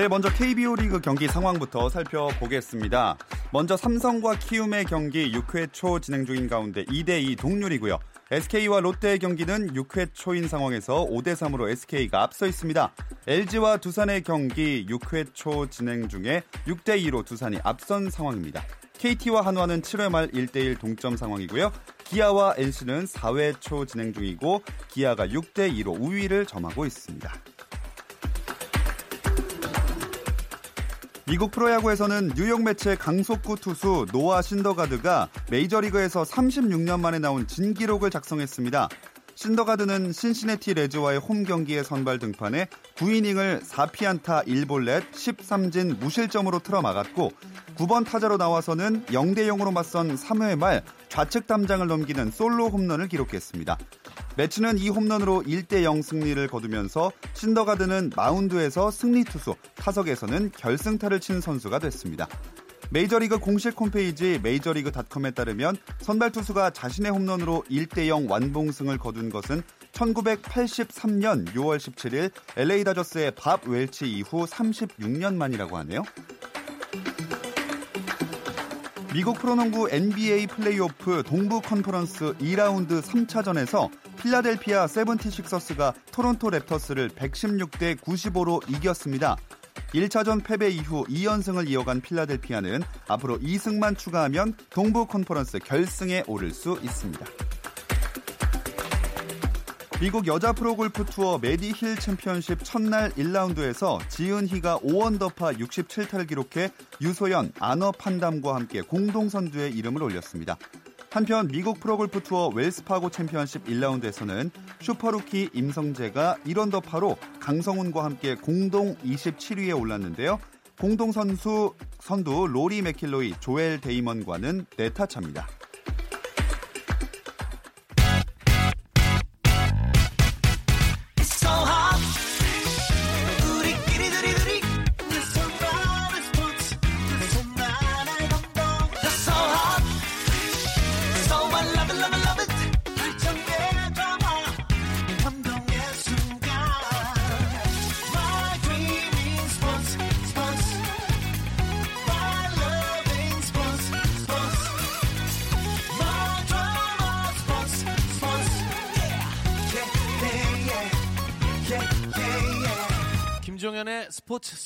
네, 먼저 KBO 리그 경기 상황부터 살펴보겠습니다. 먼저 삼성과 키움의 경기 6회 초 진행 중인 가운데 2대2 동률이고요. SK와 롯데의 경기는 6회 초인 상황에서 5대 3으로 SK가 앞서 있습니다. LG와 두산의 경기 6회 초 진행 중에 6대 2로 두산이 앞선 상황입니다. KT와 한화는 7회 말 1대1 동점 상황이고요. 기아와 NC는 4회 초 진행 중이고 기아가 6대 2로 우위를 점하고 있습니다. 미국 프로야구에서는 뉴욕 메츠 강속구 투수 노아 신더가드가 메이저리그에서 36년 만에 나온 진기록을 작성했습니다. 신더가드는 신시내티 레즈와의 홈 경기에 선발 등판해 9이닝을 4피안타 1볼넷 10삼진 무실점으로 틀어막았고 9번 타자로 나와서는 0대 0으로 맞선 3회 말 좌측 담장을 넘기는 솔로 홈런을 기록했습니다. 메츠는 이 홈런으로 1대0 승리를 거두면서 신더가드는 마운드에서 승리 투수, 타석에서는 결승타를 친 선수가 됐습니다. 메이저리그 공식 홈페이지 메이저리그닷컴에 따르면 선발 투수가 자신의 홈런으로 1대0 완봉승을 거둔 것은 1983년 6월 17일 LA 다저스의 밥 웰치 이후 36년 만이라고 하네요. 미국 프로농구 NBA 플레이오프 동부 컨퍼런스 2라운드 3차전에서 필라델피아 세븐티식서스가 토론토 랩터스를 116대 95로 이겼습니다. 1차전 패배 이후 2연승을 이어간 필라델피아는 앞으로 2승만 추가하면 동부 컨퍼런스 결승에 오를 수 있습니다. 미국 여자 프로골프 투어 메디힐 챔피언십 첫날 1라운드에서 지은희가 5언더파 67타를 기록해 유소연, 아너 판담과 함께 공동 선두에 이름을 올렸습니다. 한편 미국 프로골프 투어 웰스파고 챔피언십 1라운드에서는 슈퍼루키 임성재가 1언더파로 강성훈과 함께 공동 27위에 올랐는데요. 공동 선수 선두 로리 맥킬로이, 조엘 데이먼과는 4타 차입니다.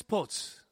스포츠 스포츠.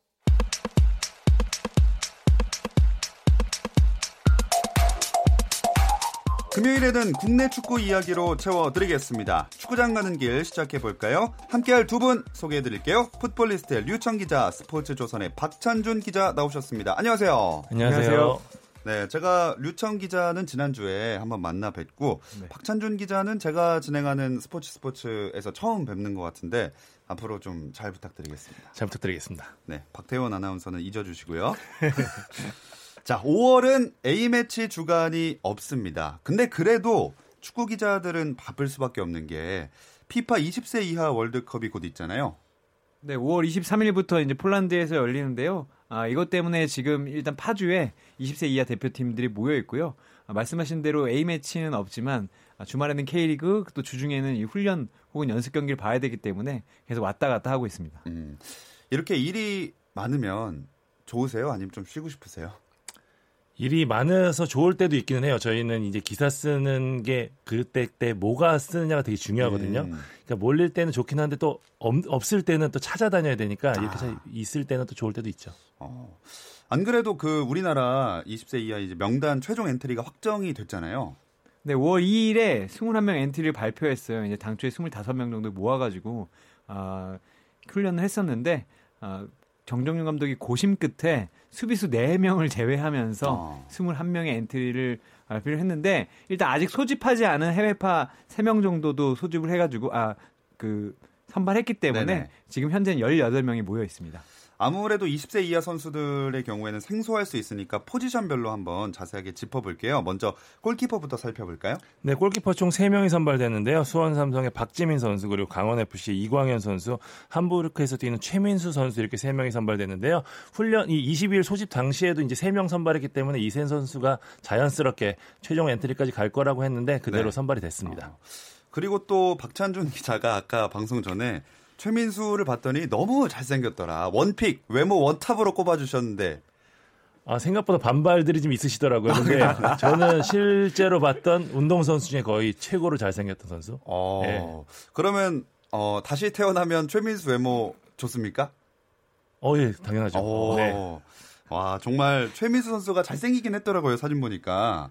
금요일에는 국내 축구 이야기로 채워드리겠습니다. 축구장 가는 길 시작해볼까요? 함께할 두 분 소개해드릴게요. 풋볼리스트의 류청 기자, 스포츠조선의 박찬준 기자 나오셨습니다. 안녕하세요. 안녕하세요. 네, 제가 류청 기자는 지난주에 한번 만나 뵙고 네. 박찬준 기자는 제가 진행하는 스포츠 스포츠에서 처음 뵙는 것 같은데 앞으로 좀 잘 부탁드리겠습니다. 잘 부탁드리겠습니다. 네, 박태원 아나운서는 잊어주시고요. 자, 5월은 A매치 주간이 없습니다. 근데 그래도 축구 기자들은 바쁠 수밖에 없는 게 피파 20세 이하 월드컵이 곧 있잖아요. 네, 5월 23일부터 이제 폴란드에서 열리는데요. 아, 이것 때문에 지금 일단 파주에 20세 이하 대표팀들이 모여 있고요. 아, 말씀하신 대로 A매치는 없지만 아, 주말에는 K리그 또 주중에는 이 훈련 혹은 연습 경기를 봐야 되기 때문에 계속 왔다 갔다 하고 있습니다. 음, 이렇게 일이 많으면 좋으세요? 아니면 좀 쉬고 싶으세요? 일이 많아서 좋을 때도 있기는 해요. 저희는 이제 기사 쓰는 게 그때 때 뭐가 쓰느냐가 되게 중요하거든요. 음. 그러니까 몰릴 때는 좋긴 한데 또 없을 때는 또 찾아다녀야 되니까 이렇게 아. 있을 때는 또 좋을 때도 있죠. 어. 안 그래도 그 우리나라 20세 이하 이제 명단 최종 엔트리가 확정이 됐잖아요. 네, 5월 2일에 21명 엔트리를 발표했어요. 이제 당초에 25명 정도 모아가지고 아, 훈련을 했었는데 아, 정정용 감독이 고심 끝에 수비수 4명을 제외하면서 어. 21명의 엔트리를 발표를 했는데 일단 아직 소집하지 않은 해외파 3명 정도도 소집을 해가지고 아그 선발했기 때문에 네네. 지금 현재는 18명이 모여 있습니다. 아무래도 20세 이하 선수들의 경우에는 생소할 수 있으니까 포지션별로 한번 자세하게 짚어볼게요. 먼저 골키퍼부터 살펴볼까요? 네, 골키퍼 총 3명이 선발됐는데요. 수원 삼성의 박지민 선수 그리고 강원 FC 이광현 선수, 함부르크에서 뛰는 최민수 선수 이렇게 3명이 선발됐는데요. 훈련 이 22일 소집 당시에도 이제 3명 선발했기 때문에 이센 선수가 자연스럽게 최종 엔트리까지 갈 거라고 했는데 그대로 네. 선발이 됐습니다. 그리고 또 박찬준 기자가 아까 방송 전에 최민수를 봤더니 너무 잘생겼더라. 원픽, 외모 원탑으로 꼽아주셨는데 아, 생각보다 반발들이 좀 있으시더라고요. 근데 저는 실제로 봤던 운동선수 중에 거의 최고로 잘생겼던 선수. 어, 네. 그러면 어, 다시 태어나면 최민수 외모 좋습니까? 어, 예, 당연하죠. 오, 네. 와 정말 최민수 선수가 잘생기긴 했더라고요 사진 보니까.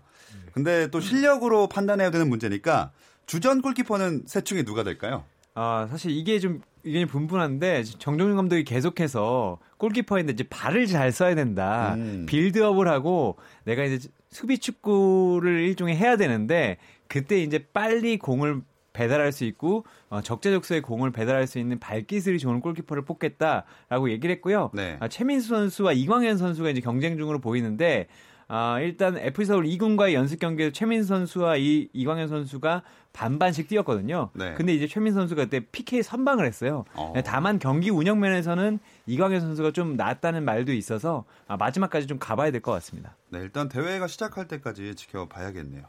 근데 또 실력으로 판단해야 되는 문제니까 주전 골키퍼는 셋 중에 누가 될까요? 아, 사실 이게 좀 의견이 분분한데 정종윤 감독이 계속해서 골키퍼인데 이제 발을 잘 써야 된다. 음. 빌드업을 하고 내가 이제 수비 축구를 일종의 해야 되는데 그때 이제 빨리 공을 배달할 수 있고 어, 적재적소에 공을 배달할 수 있는 발기술이 좋은 골키퍼를 뽑겠다라고 얘기를 했고요. 네. 아, 최민수 선수와 이광현 선수가 이제 경쟁 중으로 보이는데 아, 일단 FC 서울 2군과의 연습 경기에서 최민수 선수와 이 이광현 선수가 반반씩 뛰었거든요. 네. 근데 이제 최민수 선수가 그때 PK 선방을 했어요. 어. 네, 다만 경기 운영 면에서는 이광현 선수가 좀 낫다는 말도 있어서 아, 마지막까지 좀 가봐야 될 것 같습니다. 네, 일단 대회가 시작할 때까지 지켜봐야겠네요.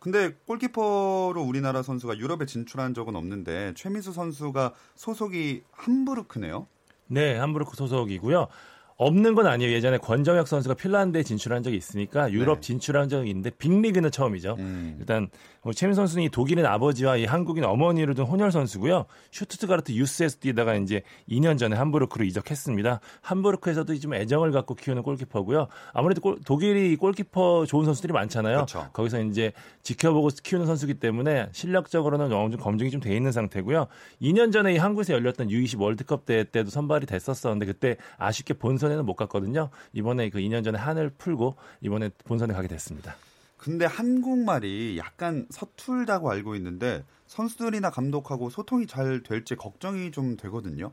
근데 골키퍼로 우리나라 선수가 유럽에 진출한 적은 없는데 최민수 선수가 소속이 함부르크네요. 네, 함부르크 소속이고요. 없는 건 아니에요. 예전에 권정혁 선수가 핀란드에 진출한 적이 있으니까 유럽 네. 진출한 적이 있는데 빅리그는 처음이죠. 음. 일단 뭐 최민 선수는 이 독일인 아버지와 이 한국인 어머니를 둔 혼혈 선수고요. 슈투트가르트 유스에서 뛰다가 이제 2년 전에 함부르크로 이적했습니다. 함부르크에서도 좀 애정을 갖고 키우는 골키퍼고요. 아무래도 골- 독일이 골키퍼 좋은 선수들이 많잖아요. 그렇죠. 거기서 이제 지켜보고 키우는 선수기 때문에 실력적으로는 어느 정도 검증이 좀 돼 있는 상태고요. 2년 전에 이 한국에서 열렸던 U20 월드컵 대회 때도 선발이 됐었었는데 그때 아쉽게 본선 에는 못 갔거든요. 이번에 그 2년 전에 한을 풀고 이번에 본선에 가게 됐습니다. 근데 한국말이 약간 서툴다고 알고 있는데 선수들이나 감독하고 소통이 잘 될지 걱정이 좀 되거든요.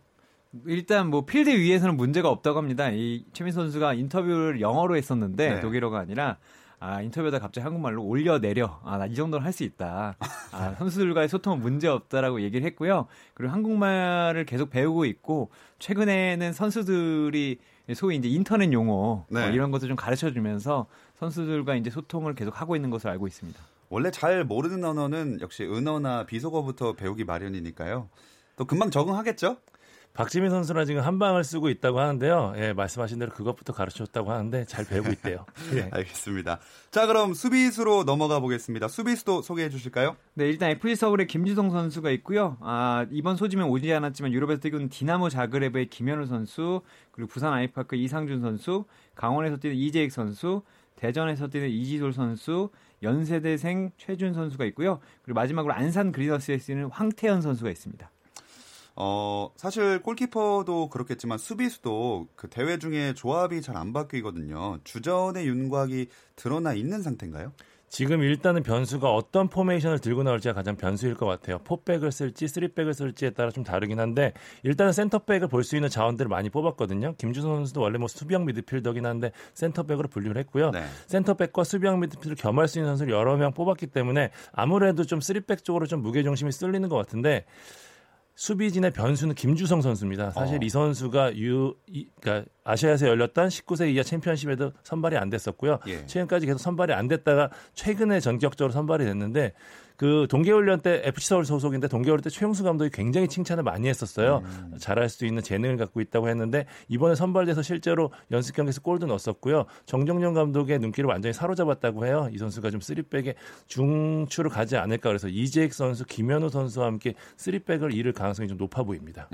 일단 뭐 필드 위에서는 문제가 없다고 합니다. 이 최민수 선수가 인터뷰를 영어로 했었는데 네. 독일어가 아니라 아, 인터뷰하다 갑자기 한국말로 올려 내려. 아, 나 이 정도는 할 수 있다. 아, 선수들과의 소통은 문제 없다라고 얘기를 했고요. 그리고 한국말을 계속 배우고 있고 최근에는 선수들이 소위 이제 인터넷 용어 네. 어, 이런 것도 좀 가르쳐 주면서 선수들과 이제 소통을 계속 하고 있는 것으로 알고 있습니다. 원래 잘 모르는 언어는 역시 은어나 비속어부터 배우기 마련이니까요. 또 금방 적응하겠죠? 박지민 선수는 지금 한 방을 쓰고 있다고 하는데요. 예, 말씀하신 대로 그것부터 가르쳤다고 하는데 잘 배우고 있대요. 예. 알겠습니다. 자, 그럼 수비수로 넘어가 보겠습니다. 수비수도 소개해 주실까요? 네, 일단 FC 서울의 김주성 선수가 있고요. 아, 이번 소집에 오지 않았지만 유럽에서 뛰고 있는 디나모 자그레브의 김현우 선수, 그리고 부산 아이파크 이상준 선수, 강원에서 뛰는 이재익 선수, 대전에서 뛰는 이지솔 선수, 연세대생 최준 선수가 있고요. 그리고 마지막으로 안산 그리너스에 뛰는 황태현 선수가 있습니다. 어, 사실 골키퍼도 그렇겠지만 수비수도 그 대회 중에 조합이 잘 안 바뀌거든요. 주전의 윤곽이 드러나 있는 상태인가요? 지금 일단은 변수가 어떤 포메이션을 들고 나올지가 가장 변수일 것 같아요. 포백을 쓸지 쓰리백을 쓸지에 따라 좀 다르긴 한데 일단은 센터백을 볼 수 있는 자원들을 많이 뽑았거든요. 김주성 선수도 원래 뭐 수비형 미드필더긴 한데 센터백으로 분류를 했고요. 네. 센터백과 수비형 미드필더를 겸할 수 있는 선수를 여러 명 뽑았기 때문에 아무래도 좀 쓰리백 쪽으로 좀 무게 중심이 쏠리는 것 같은데 수비진의 변수는 김주성 선수입니다. 사실 어. 이 선수가 유, 이, 그러니까 아시아에서 열렸던 19세 이하 챔피언십에도 선발이 안 됐었고요. 예. 최근까지 계속 선발이 안 됐다가 최근에 전격적으로 선발이 됐는데 그 동계훈련 때 FC 서울 소속인데 동계훈련 때 최용수 감독이 굉장히 칭찬을 많이 했었어요. 음. 잘할 수 있는 재능을 갖고 있다고 했는데 이번에 선발돼서 실제로 연습 경기에서 골도 넣었었고요. 정정용 감독의 눈길을 완전히 사로잡았다고 해요. 이 선수가 좀 쓰리백에 중추를 가지 않을까 그래서 이재익 선수, 김현우 선수와 함께 쓰리백을 이을 가능성이 좀 높아 보입니다.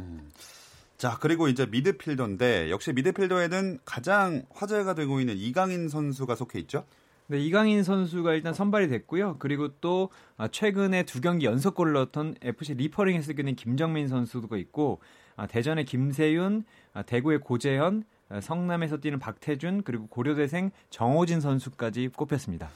자, 그리고 이제 미드필더인데 역시 미드필더에는 가장 화제가 되고 있는 이강인 선수가 속해 있죠? 네, 이강인 선수가 일단 선발이 됐고요. 그리고 또 아, 최근에 두 경기 연속골을 넣었던 FC 리퍼링에서 뛰는 김정민 선수도 있고 아, 대전의 김세윤, 아, 대구의 고재현, 성남에서 뛰는 박태준 그리고 고려대생 정호진 선수까지 꼽혔습니다.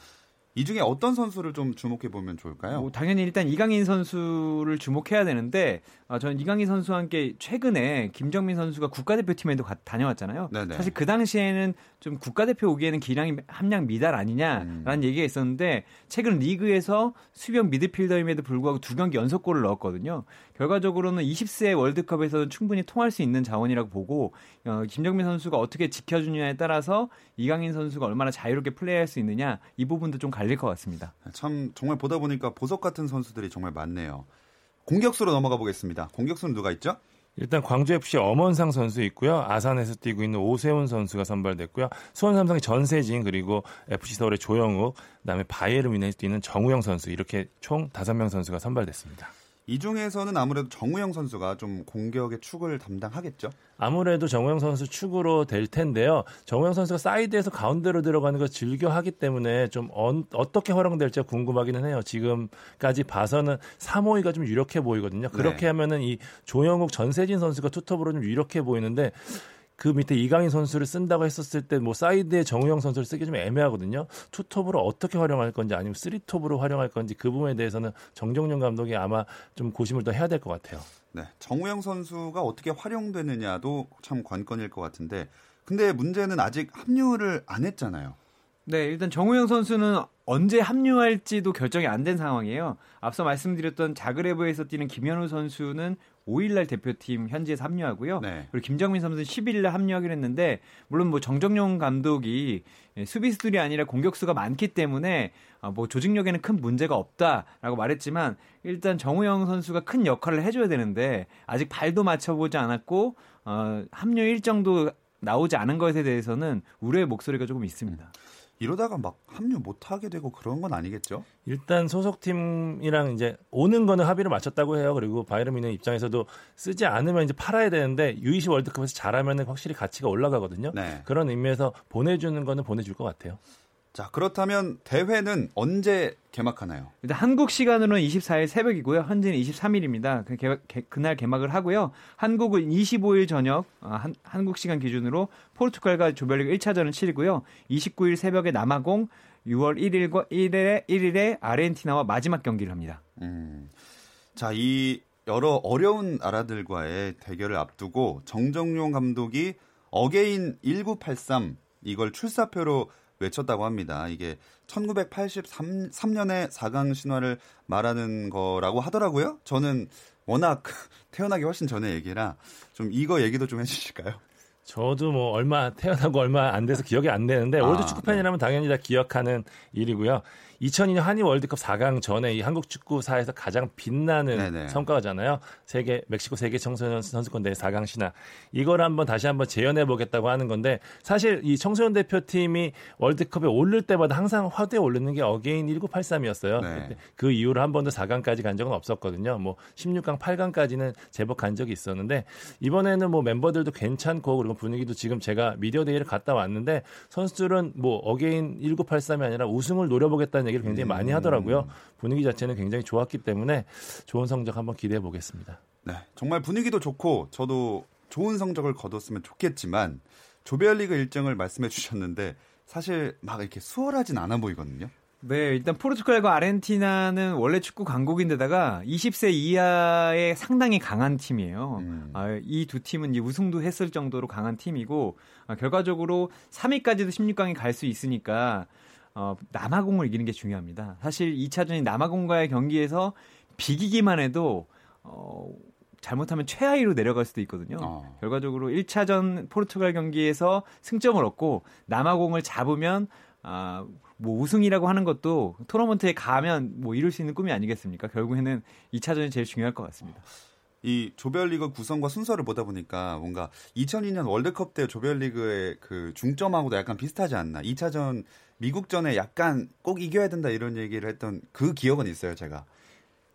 이 중에 어떤 선수를 좀 주목해 보면 좋을까요? 뭐 당연히 일단 이강인 선수를 주목해야 되는데 아, 저는 이강인 선수와 함께 최근에 김정민 선수가 국가대표팀에도 가, 다녀왔잖아요. 네네. 사실 그 당시에는 좀 국가대표 오기에는 기량이 함량 미달 아니냐라는 음. 얘기가 있었는데 최근 리그에서 수비형 미드필더임에도 불구하고 두 경기 연속골을 넣었거든요. 결과적으로는 20세 월드컵에서는 충분히 통할 수 있는 자원이라고 보고 어, 김정민 선수가 어떻게 지켜주느냐에 따라서 이강인 선수가 얼마나 자유롭게 플레이할 수 있느냐 이 부분도 좀 갈릴 것 같습니다. 참 정말 보다 보니까 보석 같은 선수들이 정말 많네요. 공격수로 넘어가 보겠습니다. 공격수는 누가 있죠? 일단 광주 FC 엄원상 선수 있고요. 아산에서 뛰고 있는 오세훈 선수가 선발됐고요. 수원 삼성의 전세진 그리고 FC 서울의 조영욱, 그다음에 바이에른 뮌헨에서 뛰는 정우영 선수 이렇게 총 다섯 명 선수가 선발됐습니다. 이 중에서는 아무래도 정우영 선수가 좀 공격의 축을 담당하겠죠. 아무래도 정우영 선수 축으로 될 텐데요. 정우영 선수가 사이드에서 가운데로 들어가는 걸 즐겨 하기 때문에 좀 어, 떻게 활용될지 궁금하기는 해요. 지금까지 봐서는 352가 좀 유력해 보이거든요. 그렇게 네. 하면은 이 조영욱 전세진 선수가 투톱으로 좀 유력해 보이는데 그 밑에 이강인 선수를 쓴다고 했었을 때 뭐 사이드에 정우영 선수를 쓰기 좀 애매하거든요. 투톱으로 어떻게 활용할 건지 아니면 쓰리톱으로 활용할 건지 그 부분에 대해서는 정정용 감독이 아마 좀 고심을 더 해야 될 것 같아요. 네, 정우영 선수가 어떻게 활용되느냐도 참 관건일 것 같은데 근데 문제는 아직 합류를 안 했잖아요. 네, 일단 정우영 선수는 언제 합류할지도 결정이 안 된 상황이에요. 앞서 말씀드렸던 자그레브에서 뛰는 김현우 선수는 5일날 대표팀 현지에서 합류하고요. 네. 그리고 김정민 선수는 10일날 합류하기로 했는데 물론 뭐 정정용 감독이 수비수들이 아니라 공격수가 많기 때문에 아, 뭐 조직력에는 큰 문제가 없다라고 말했지만 일단 정우영 선수가 큰 역할을 해줘야 되는데 아직 발도 맞춰보지 않았고 어, 합류 일정도 나오지 않은 것에 대해서는 우려의 목소리가 조금 있습니다. 이러다가 막 합류 못 하게 되고 그런 건 아니겠죠? 일단 소속팀이랑 이제 오는 거는 합의를 맞췄다고 해요. 그리고 바이에른 입장에서도 쓰지 않으면 이제 팔아야 되는데 U20 월드컵에서 잘하면 확실히 가치가 올라가거든요. 네. 그런 의미에서 보내주는 거는 보내줄 것 같아요. 자, 그렇다면 대회는 언제 개막하나요? 일단 한국 시간으로는 24일 새벽이고요. 현지는 23일입니다. 그 개막, 개, 그날 개막을 하고요. 한국은 25일 저녁 아, 한, 한국 시간 기준으로 포르투갈과 조별리그 1차전을 치르고요. 29일 새벽에 남아공 6월 1일과 1일에 1일에 아르헨티나와 마지막 경기를 합니다. 음. 자, 이 여러 어려운 나라들과의 대결을 앞두고 정정용 감독이 again 1983 이걸 출사표로 외쳤다고 합니다. 이게 1983년의 4강 신화를 말하는 거라고 하더라고요. 저는 워낙 태어나기 훨씬 전에 얘기라 좀 이거 얘기도 좀 해주실까요? 저도 뭐 얼마 태어나고 얼마 안 돼서 기억이 안 되는데 아, old 축구 팬이라면 네. 당연히 다 기억하는 일이고요. 2002년 한일 월드컵 4강 전에 이 한국 축구사에서 가장 빛나는 네네. 성과잖아요. 세계 멕시코 세계 청소년 선수권 대회 4강 신화. 이걸 한번 다시 한번 재현해 보겠다고 하는 건데 사실 이 청소년 대표팀이 월드컵에 오를 때마다 항상 화두에 오르는 게 again 1983이었어요. 네. 그 이후로 한 번도 4강까지 간 적은 없었거든요. 뭐 16강, 8강까지는 제법 간 적이 있었는데 이번에는 뭐 멤버들도 괜찮고 그리고 분위기도 지금 제가 미디어 데이를 갔다 왔는데 선수들은 뭐 Again 1983이 아니라 우승을 노려보겠다는 얘기를 굉장히 많이 음. 하더라고요. 분위기 자체는 굉장히 좋았기 때문에 좋은 성적 한번 기대해 보겠습니다. 네, 정말 분위기도 좋고 저도 좋은 성적을 거뒀으면 좋겠지만 조별리그 일정을 말씀해 주셨는데 사실 막 이렇게 수월하진 않아 보이거든요. 네, 일단 포르투갈과 아르헨티나는 원래 축구 강국인데다가 20세 이하의 상당히 강한 팀이에요. 음. 아, 이 두 팀은 우승도 했을 정도로 강한 팀이고 아, 결과적으로 3위까지도 16강에 갈 수 있으니까 어, 남아공을 이기는 게 중요합니다. 사실 2차전이 남아공과의 경기에서 비기기만 해도 어, 잘못하면 최하위로 내려갈 수도 있거든요. 어. 결과적으로 1차전 포르투갈 경기에서 승점을 얻고 남아공을 잡으면 아, 뭐 우승이라고 하는 것도 토너먼트에 가면 뭐 이룰 수 있는 꿈이 아니겠습니까? 결국에는 2차전이 제일 중요할 것 같습니다. 이 조별리그 구성과 순서를 보다 보니까 뭔가 2002년 월드컵 때 조별리그의 그 중점하고도 약간 비슷하지 않나. 2차전 미국전에 약간 꼭 이겨야 된다 이런 얘기를 했던 그 기억은 있어요, 제가.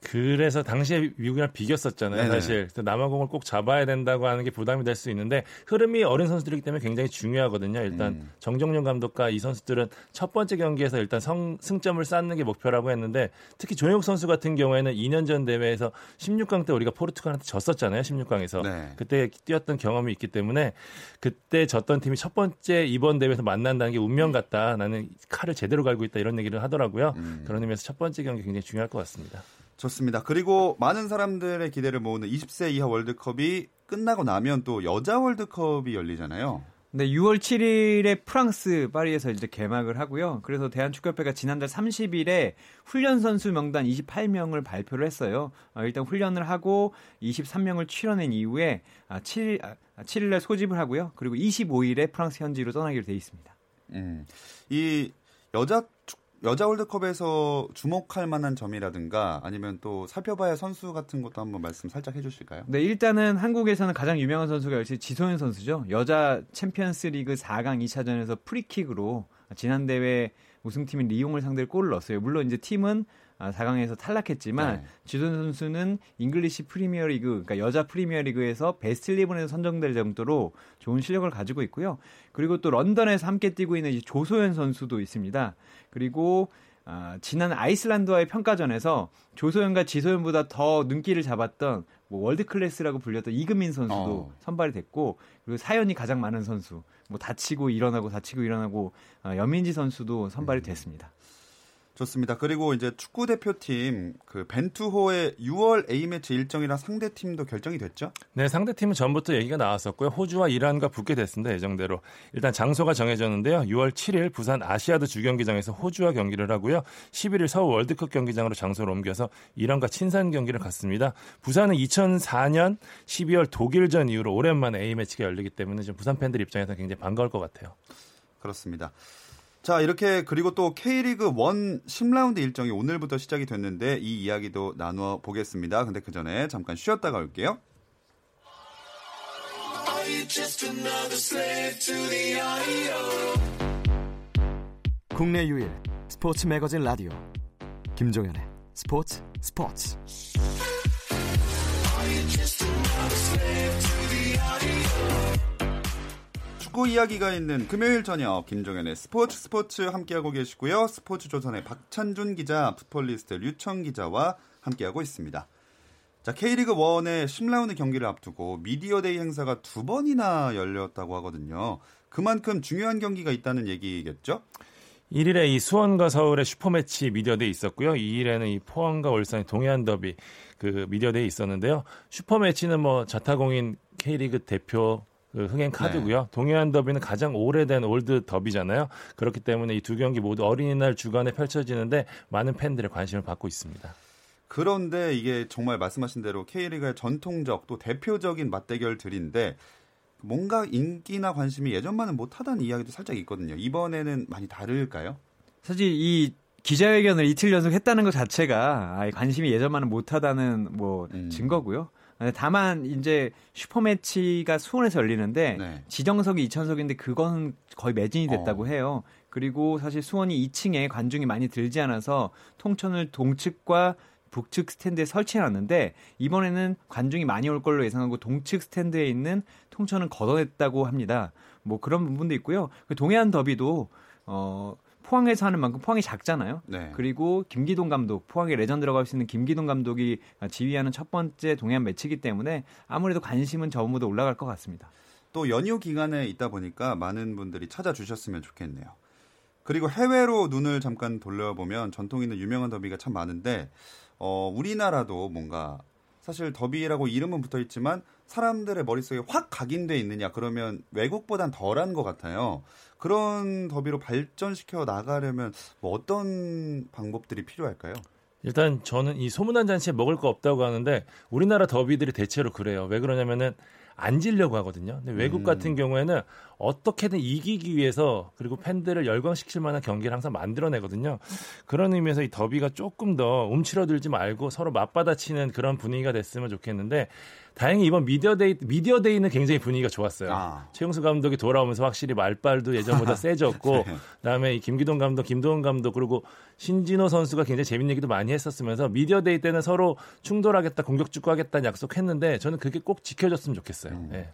그래서 당시에 미국이랑 비겼었잖아요, 네네. 사실. 남아공을 꼭 잡아야 된다고 하는 게 부담이 될 수 있는데 흐름이 어린 선수들이기 때문에 굉장히 중요하거든요. 일단 음. 정정용 감독과 이 선수들은 첫 번째 경기에서 일단 성, 승점을 쌓는 게 목표라고 했는데 특히 조영욱 선수 같은 경우에는 2년 전 대회에서 16강 때 우리가 포르투갈한테 졌었잖아요, 16강에서. 네. 그때 뛰었던 경험이 있기 때문에 그때 졌던 팀이 첫 번째 이번 대회에서 만난다는 게 운명 같다. 나는 칼을 제대로 갈고 있다 이런 얘기를 하더라고요. 음. 그런 의미에서 첫 번째 경기 굉장히 중요할 것 같습니다. 좋습니다. 그리고 많은 사람들의 기대를 모으는 20세 이하 월드컵이 끝나고 나면 또 여자 월드컵이 열리잖아요. 네, 6월 7일에 프랑스 파리에서 이제 개막을 하고요. 그래서 대한축구협회가 지난달 30일에 훈련 선수 명단 28명을 발표를 했어요. 어, 일단 훈련을 하고 23명을 추려낸 이후에 아, 7일 아, 7일에 소집을 하고요. 그리고 25일에 프랑스 현지로 떠나기로 돼 있습니다. 음. 이 여자 축- 여자 월드컵에서 주목할 만한 점이라든가 아니면 또 살펴봐야 할 선수 같은 것도 한번 말씀 살짝 해주실까요? 네, 일단은 한국에서는 가장 유명한 선수가 역시 지소연 선수죠. 여자 챔피언스 리그 4강 2차전에서 프리킥으로 지난 대회 우승팀인 리옹을 상대로 골을 넣었어요. 물론 이제 팀은 아, 4강에서 탈락했지만 네. 지소연 선수는 잉글리시 프리미어 리그, 그러니까 여자 프리미어 리그에서 베스트 11에서 선정될 정도로 좋은 실력을 가지고 있고요. 그리고 또 런던에서 함께 뛰고 있는 이 조소현 선수도 있습니다. 그리고 아, 지난 아이슬란드와의 평가전에서 조소현과 지소연보다 더 눈길을 잡았던 뭐 world class라고 불렸던 이금민 선수도 어. 선발이 됐고 그리고 사연이 가장 많은 선수 뭐 다치고 일어나고 다치고 일어나고 아, 여민지 선수도 선발이 됐습니다. 좋습니다. 그리고 이제 축구 대표팀 그 벤투호의 6월 A 매치 일정이랑 상대 팀도 결정이 됐죠? 네, 상대 팀은 전부터 얘기가 나왔었고요. 호주와 이란과 붙게 됐습니다. 예정대로. 일단 장소가 정해졌는데요. 6월 7일 부산 아시아드 주경기장에서 호주와 경기를 하고요. 11일 서울 월드컵 경기장으로 장소를 옮겨서 이란과 친선 경기를 갖습니다. 부산은 2004년 12월 독일전 이후로 오랜만에 A매치가 열리기 때문에 좀 부산 팬들 입장에서 굉장히 반가울 것 같아요. 그렇습니다. 자, 이렇게 그리고 또 K리그 1 10라운드 일정이 오늘부터 시작이 됐는데 이 이야기도 나누어 보겠습니다. 근데 그 전에 잠깐 쉬었다가 올게요. 국내 유일 스포츠 매거진 라디오 김종현의 스포츠 스포츠 축구 이야기가 있는 금요일 저녁 김종현의 스포츠 스포츠 함께하고 계시고요. 스포츠 조선의 박찬준 기자, 풋볼리스트 류청 기자와 함께하고 있습니다. 자, K리그 1의 10라운드 경기를 앞두고 미디어데이 행사가 두 번이나 열렸다고 하거든요. 그만큼 중요한 경기가 있다는 얘기겠죠? 1일에 이 수원과 서울의 슈퍼매치 media day 있었고요. 2일에는 이 포항과 울산의 동해안 더비 그 media day 있었는데요. 슈퍼매치는 뭐 자타공인 K리그 대표 그 흥행 카드고요. 동해안 더비는 가장 오래된 old derby잖아요. 그렇기 때문에 이 두 경기 모두 어린이날 주간에 펼쳐지는데 많은 팬들의 관심을 받고 있습니다. 그런데 이게 정말 말씀하신 대로 K리그의 전통적 또 대표적인 맞대결들인데 뭔가 인기나 관심이 예전만은 못하다는 이야기도 살짝 있거든요. 이번에는 많이 다를까요? 사실 이 기자회견을 이틀 연속 했다는 것 자체가 아, 관심이 예전만은 못하다는 뭐 음. 증거고요. 아, 다만 이제 슈퍼매치가 수원에서 열리는데 네. 지정석이 2천석인데 그건 거의 매진이 됐다고 어. 해요. 그리고 사실 수원이 2층에 관중이 많이 들지 않아서 통천을 동측과 북측 스탠드에 설치해놨는데 이번에는 관중이 많이 올 걸로 예상하고 동측 스탠드에 있는 통천은 걷어냈다고 합니다. 뭐 그런 부분도 있고요. 그 동해안 더비도 어 포항에서 하는 만큼 포항이 작잖아요. 네. 그리고 김기동 감독, 포항의 레전드라고 할 수 있는 김기동 감독이 지휘하는 첫 번째 동해안 매치이기 때문에 아무래도 관심은 저번보다 올라갈 것 같습니다. 또 연휴 기간에 있다 보니까 많은 분들이 찾아주셨으면 좋겠네요. 그리고 해외로 눈을 잠깐 돌려보면 전통 있는 유명한 더비가 참 많은데 어, 우리나라도 뭔가 사실 더비라고 이름은 붙어 있지만 사람들의 머릿속에 확 각인돼 있느냐 그러면 외국보단 덜한 것 같아요. 그런 더비로 발전시켜 나가려면 뭐 어떤 방법들이 필요할까요? 일단 저는 이 소문난 잔치에 먹을 거 없다고 하는데 우리나라 더비들이 대체로 그래요. 왜 그러냐면은 안 지려고 하거든요. 근데 외국 음. 같은 경우에는 어떻게든 이기기 위해서 그리고 팬들을 열광시킬 만한 경기를 항상 만들어내거든요. 그런 의미에서 이 더비가 조금 더 움츠러들지 말고 서로 맞받아치는 그런 분위기가 됐으면 좋겠는데 다행히 이번 media day media day는 굉장히 분위기가 좋았어요. 아. 최용수 감독이 돌아오면서 확실히 말빨도 예전보다 세졌고 네. 그다음에 이 김기동 감독, 김도훈 감독 그리고 신진호 선수가 굉장히 재밌는 얘기도 많이 했었으면서 media day 때는 서로 충돌하겠다, 공격 축구하겠다는 약속했는데 저는 그게 꼭 지켜졌으면 좋겠어요. 음. 예.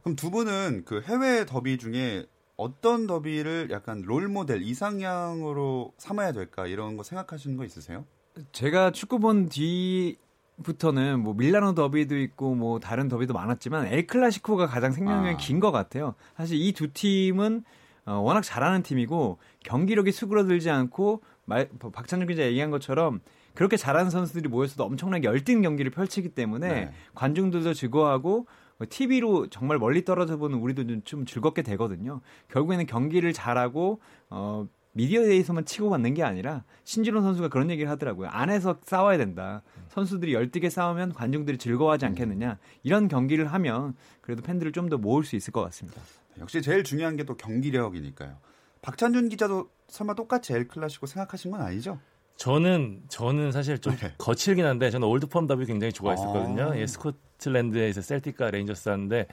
그럼 두 분은 그 해외 더비 중에 어떤 더비를 약간 롤 모델 이상향으로 삼아야 될까 이런 거 생각하시는 거 있으세요? 제가 축구 본 뒤 부터는 뭐 밀라노 더비도 있고 뭐 다른 더비도 많았지만 엘 클라시코가 가장 생명력이 아. 긴것 같아요. 사실 이 두 팀은 어, 워낙 잘하는 팀이고 경기력이 수그러들지 않고 말, 박찬준 기자 얘기한 것처럼 그렇게 잘하는 선수들이 모여서도 엄청나게 열띤 경기를 펼치기 때문에 네. 관중들도 즐거워하고 TV로 정말 멀리 떨어져 보는 우리도 좀- 좀 즐겁게 되거든요. 결국에는 경기를 잘하고 어, 미디어에서만 치고받는 게 아니라 신진호 선수가 그런 얘기를 하더라고요. 안에서 싸워야 된다. 선수들이 열띠게 싸우면 관중들이 즐거워하지 않겠느냐. 이런 경기를 하면 그래도 팬들을 좀 더 모을 수 있을 것 같습니다. 역시 제일 중요한 게 또 경기력이니까요. 박찬준 기자도 설마 똑같이 엘 클라시코 생각하신 건 아니죠? 저는 저는 사실 좀 네. 거칠긴 한데 저는 올드펌 더비 굉장히 좋아했었거든요. 아. 예, 스코틀랜드에서 셀틱과 레인저스 하는데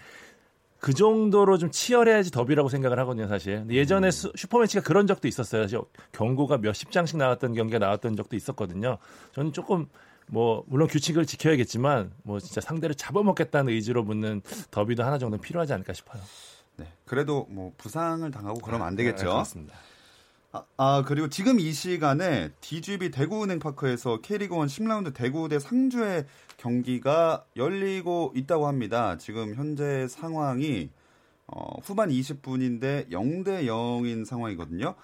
그 정도로 좀 치열해야지 더비라고 생각을 하거든요, 사실. 예전에 음. 수- 슈퍼매치가 그런 적도 있었어요. 사실 경고가 몇십 장씩 나왔던 경기가 나왔던 적도 있었거든요. 저는 조금 뭐 물론 규칙을 지켜야겠지만 뭐 진짜 상대를 잡아먹겠다는 의지로 붙는 더비도 하나 정도는 필요하지 않을까 싶어요. 네. 그래도 뭐 부상을 당하고 그러면 안 네, 되겠죠. 그렇습니다. 아, 아, 그리고 지금 이 시간에 DGB 대구은행 파크에서 K리그1 10라운드 대구 대 상주의 경기가 열리고 있다고 합니다. 지금 현재 상황이 어, 후반 20분인데 0대 0인 상황이거든요.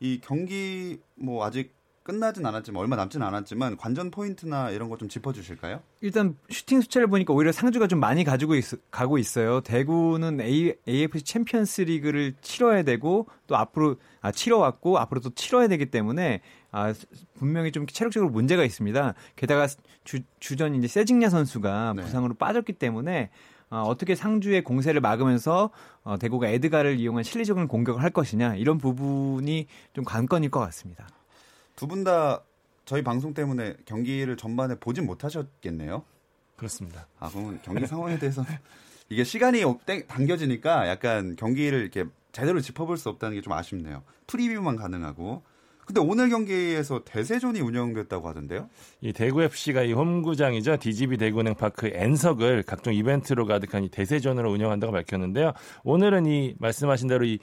이 경기 뭐 아직 끝나진 않았지만 얼마 남진 않았지만 관전 포인트나 이런 거 좀 짚어 주실까요? 일단 슈팅 숫자를 보니까 오히려 상주가 좀 많이 가지고 있, 가고 있어요. 대구는 A, AFC 챔피언스 리그를 치러야 되고 또 앞으로 아 치러왔고 앞으로 또 치러야 되기 때문에 아 분명히 좀 체력적으로 문제가 있습니다. 게다가 주, 주전 이제 세징야 선수가 네. 부상으로 빠졌기 때문에 어, 어떻게 상주의 공세를 막으면서 어, 대구가 에드가를 이용한 실리적인 공격을 할 것이냐 이런 부분이 좀 관건일 것 같습니다. 두 분 다 저희 방송 때문에 경기를 전반에 보진 못하셨겠네요. 그렇습니다. 아, 그러면 경기 상황에 대해서 이게 시간이 당겨지니까 약간 경기를 이렇게 제대로 짚어볼 수 없다는 게 좀 아쉽네요. 프리뷰만 가능하고. 근데 오늘 경기에서 대세존이 운영됐다고 하던데요? 이 대구 FC가 이 홈구장이죠. DGB 대구은행 파크 N석을 각종 이벤트로 가득한 이 대세존으로 운영한다고 밝혔는데요. 오늘은 이 말씀하신 대로 이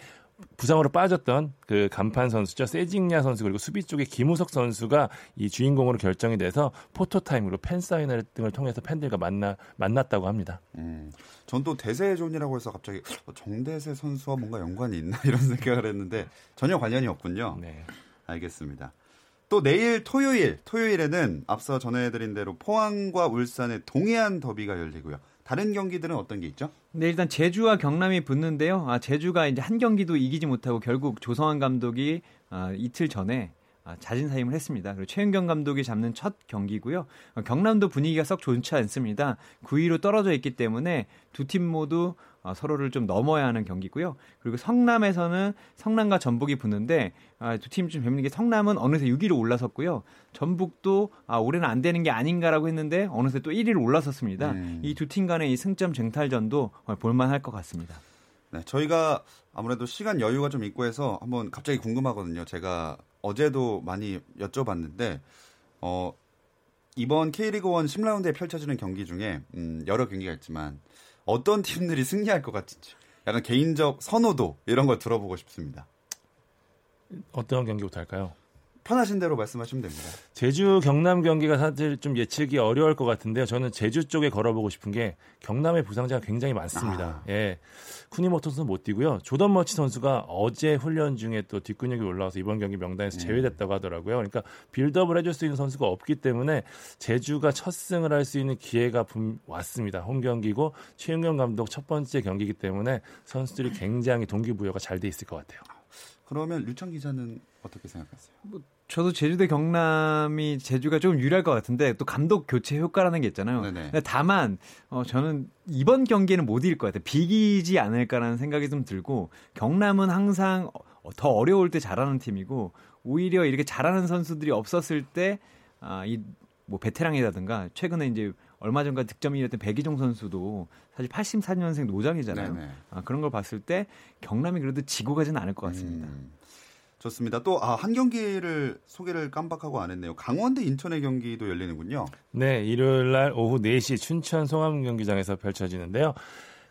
부상으로 빠졌던 그 간판 선수죠. 세징야 선수 그리고 수비 쪽에 김우석 선수가 이 주인공으로 결정이 돼서 photo time으로 팬 사인회 등을 통해서 팬들과 만나 만났다고 합니다. 음, 전 또 대세존이라고 해서 갑자기 어, 정대세 선수와 뭔가 연관이 있나 이런 생각을 했는데 전혀 관련이 없군요. 네. 알겠습니다. 또 내일 토요일, 토요일에는 앞서 전해드린 대로 포항과 울산의 동해안 더비가 열리고요. 다른 경기들은 어떤 게 있죠? 네, 일단 제주와 경남이 붙는데요. 아, 제주가 이제 한 경기도 이기지 못하고 결국 조성환 감독이 아, 이틀 전에 아, 자진 사임을 했습니다. 그리고 최은경 감독이 잡는 첫 경기고요. 어, 경남도 분위기가 썩 좋지 않습니다. 9위로 떨어져 있기 때문에 두 팀 모두 어, 서로를 좀 넘어야 하는 경기고요. 그리고 성남에서는 성남과 전북이 붙는데 아, 두팀좀 재밌는 게 성남은 어느새 6위로 올라섰고요. 전북도 아, 올해는 안 되는 게 아닌가라고 했는데 어느새 또 1위로 올라섰습니다. 음. 이두 팀 간의 이 승점 쟁탈전도 어, 볼만할 것 같습니다. 네, 저희가 아무래도 시간 여유가 좀 있고 해서 한번 갑자기 궁금하거든요. 제가 어제도 많이 여쭤봤는데, 어, 이번 K리그1 10라운드에 펼쳐지는 경기 중에, 음, 여러 경기가 있지만, 어떤 팀들이 승리할 것 같은지, 약간 개인적 선호도, 이런 걸 들어보고 싶습니다. 어떤 경기부터 할까요? 편하신 대로 말씀하시면 됩니다. 제주 경남 경기가 사실 좀 예측이 어려울 것 같은데요. 저는 제주 쪽에 걸어보고 싶은 게 경남의 부상자가 굉장히 많습니다. 예. 쿠니모토 선수 못 뛰고요. 조던 머치 선수가 어제 훈련 중에 또 뒷근육이 올라와서 이번 경기 명단에서 제외됐다고 하더라고요. 그러니까 빌드업을 해줄 수 있는 선수가 없기 때문에 제주가 첫 승을 할 수 있는 기회가 분- 왔습니다. 홈 경기고 최은경 감독 첫 번째 경기이기 때문에 선수들이 굉장히 동기부여가 잘 돼 있을 것 같아요. 그러면 류창 기자는 어떻게 생각하세요? 저도 제주대 경남이 제주가 좀 유리할 것 같은데 또 감독 교체 효과라는 게 있잖아요. 네네. 다만 어, 저는 이번 경기에는 못 이길 것 같아요. 비기지 않을까라는 생각이 좀 들고 경남은 항상 어, 더 어려울 때 잘하는 팀이고 오히려 이렇게 잘하는 선수들이 없었을 때 아, 이 뭐 베테랑이라든가 최근에 이제 얼마 전까지 득점이었던 백이종 선수도 사실 84년생 노장이잖아요. 네네. 아, 그런 걸 봤을 때 경남이 그래도 지고 가지는 않을 것 같습니다. 음, 좋습니다. 또 아, 한 경기를 소개를 깜빡하고 안 했네요. 강원 대 인천의 경기도 열리는군요. 네, 일요일 날 오후 4시 춘천 송암 경기장에서 펼쳐지는데요.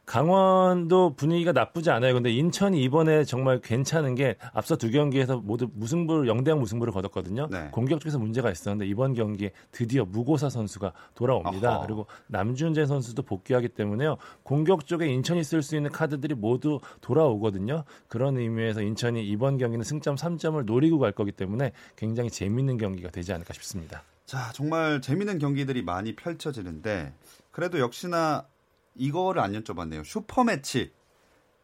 강원도 분위기가 나쁘지 않아요. 근데 인천이 이번에 정말 괜찮은 게 앞서 두 경기에서 모두 무승부를 0대0 무승부를 거뒀거든요. 네. 공격 쪽에서 문제가 있었는데 이번 경기에 드디어 무고사 선수가 돌아옵니다. 아하. 그리고 남준재 선수도 복귀하기 때문에요. 공격 쪽에 인천이 쓸 수 있는 카드들이 모두 돌아오거든요. 그런 의미에서 인천이 이번 경기는 승점 3점을 노리고 갈 거기 때문에 굉장히 재밌는 경기가 되지 않을까 싶습니다. 자, 정말 재밌는 경기들이 많이 펼쳐지는데 그래도 역시나 이거를 안 여쭤봤네요. 슈퍼매치.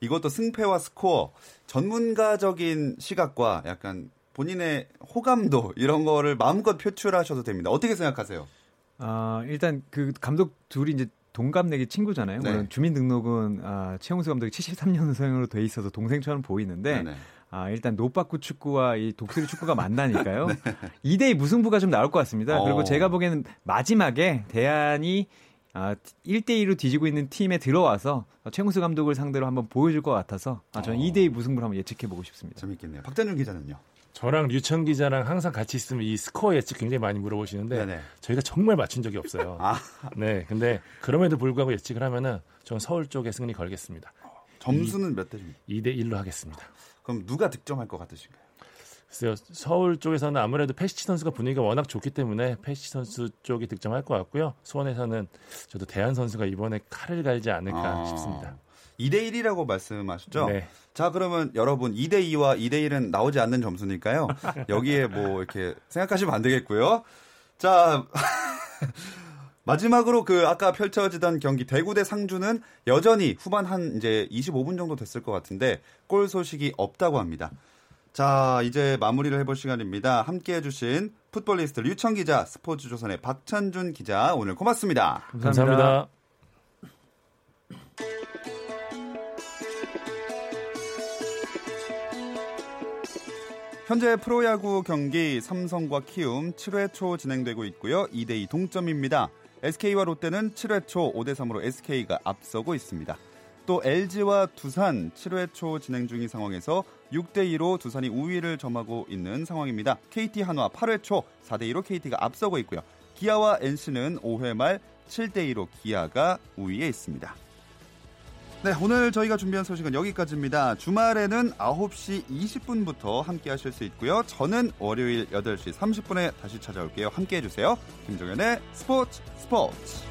이것도 승패와 스코어, 전문가적인 시각과 약간 본인의 호감도 이런 거를 마음껏 표출하셔도 됩니다. 어떻게 생각하세요? 아, 일단 그 감독 둘이 이제 동갑내기 친구잖아요. 네. 물론 주민등록은 아, 최용수 감독이 73년생으로 돼 있어서 동생처럼 보이는데 네네. 아, 일단 노빠꾸 축구와 이 독수리 축구가 만나니까요. 네. 2대2 무승부가 좀 나올 것 같습니다. 어. 그리고 제가 보기에는 마지막에 대안이 아, 1대2로 뒤지고 있는 팀에 들어와서 최용수 감독을 상대로 한번 보여줄 것 같아서 아, 저는 어. 2대2 무승부를 한번 예측해 보고 싶습니다. 재밌겠네요. 박찬준 기자는요? 저랑 류천 기자랑 항상 같이 있으면 이 스코어 예측 굉장히 많이 물어보시는데 네네. 저희가 정말 맞춘 적이 없어요. 아. 네, 근데 그럼에도 불구하고 예측을 하면은 전 서울 쪽에 승리 걸겠습니다. 점수는 몇 대입니까? 2대 1로 하겠습니다. 그럼 누가 득점할 것 같으신가요? 글쎄요, 서울 쪽에서는 아무래도 페시치 선수가 분위기가 워낙 좋기 때문에 페시치 선수 쪽이 득점할 것 같고요. 수원에서는 저도 데얀 선수가 이번에 칼을 갈지 않을까 아. 싶습니다. 2대 1이라고 말씀하셨죠? 네. 자, 그러면 여러분 2대 2와 2대 1은 나오지 않는 점수니까요. 여기에 뭐 이렇게 생각하시면 안 되겠고요. 자, 마지막으로 그 아까 펼쳐지던 경기 대구 대 상주는 여전히 후반 한 이제 25분 정도 됐을 것 같은데 골 소식이 없다고 합니다. 자, 이제 마무리를 해볼 시간입니다. 함께 해주신 풋볼리스트 류청 기자, 스포츠조선의 박찬준 기자, 오늘 고맙습니다. 감사합니다. 현재 프로야구 경기 삼성과 키움 7회 초 진행되고 있고요. 2대2 동점입니다. SK와 롯데는 7회 초 5대3으로 SK가 앞서고 있습니다. 또 LG와 두산 7회 초 진행 중인 상황에서 6대 2로 두산이 우위를 점하고 있는 상황입니다. KT 한화 8회 초 4대 2로 KT가 앞서고 있고요. 기아와 NC는 5회 말 7대 2로 기아가 우위에 있습니다. 네, 오늘 저희가 준비한 소식은 여기까지입니다. 주말에는 9시 20분부터 함께 하실 수 있고요. 저는 월요일 8시 30분에 다시 찾아올게요. 함께 해주세요. 김종현의 스포츠 스포츠.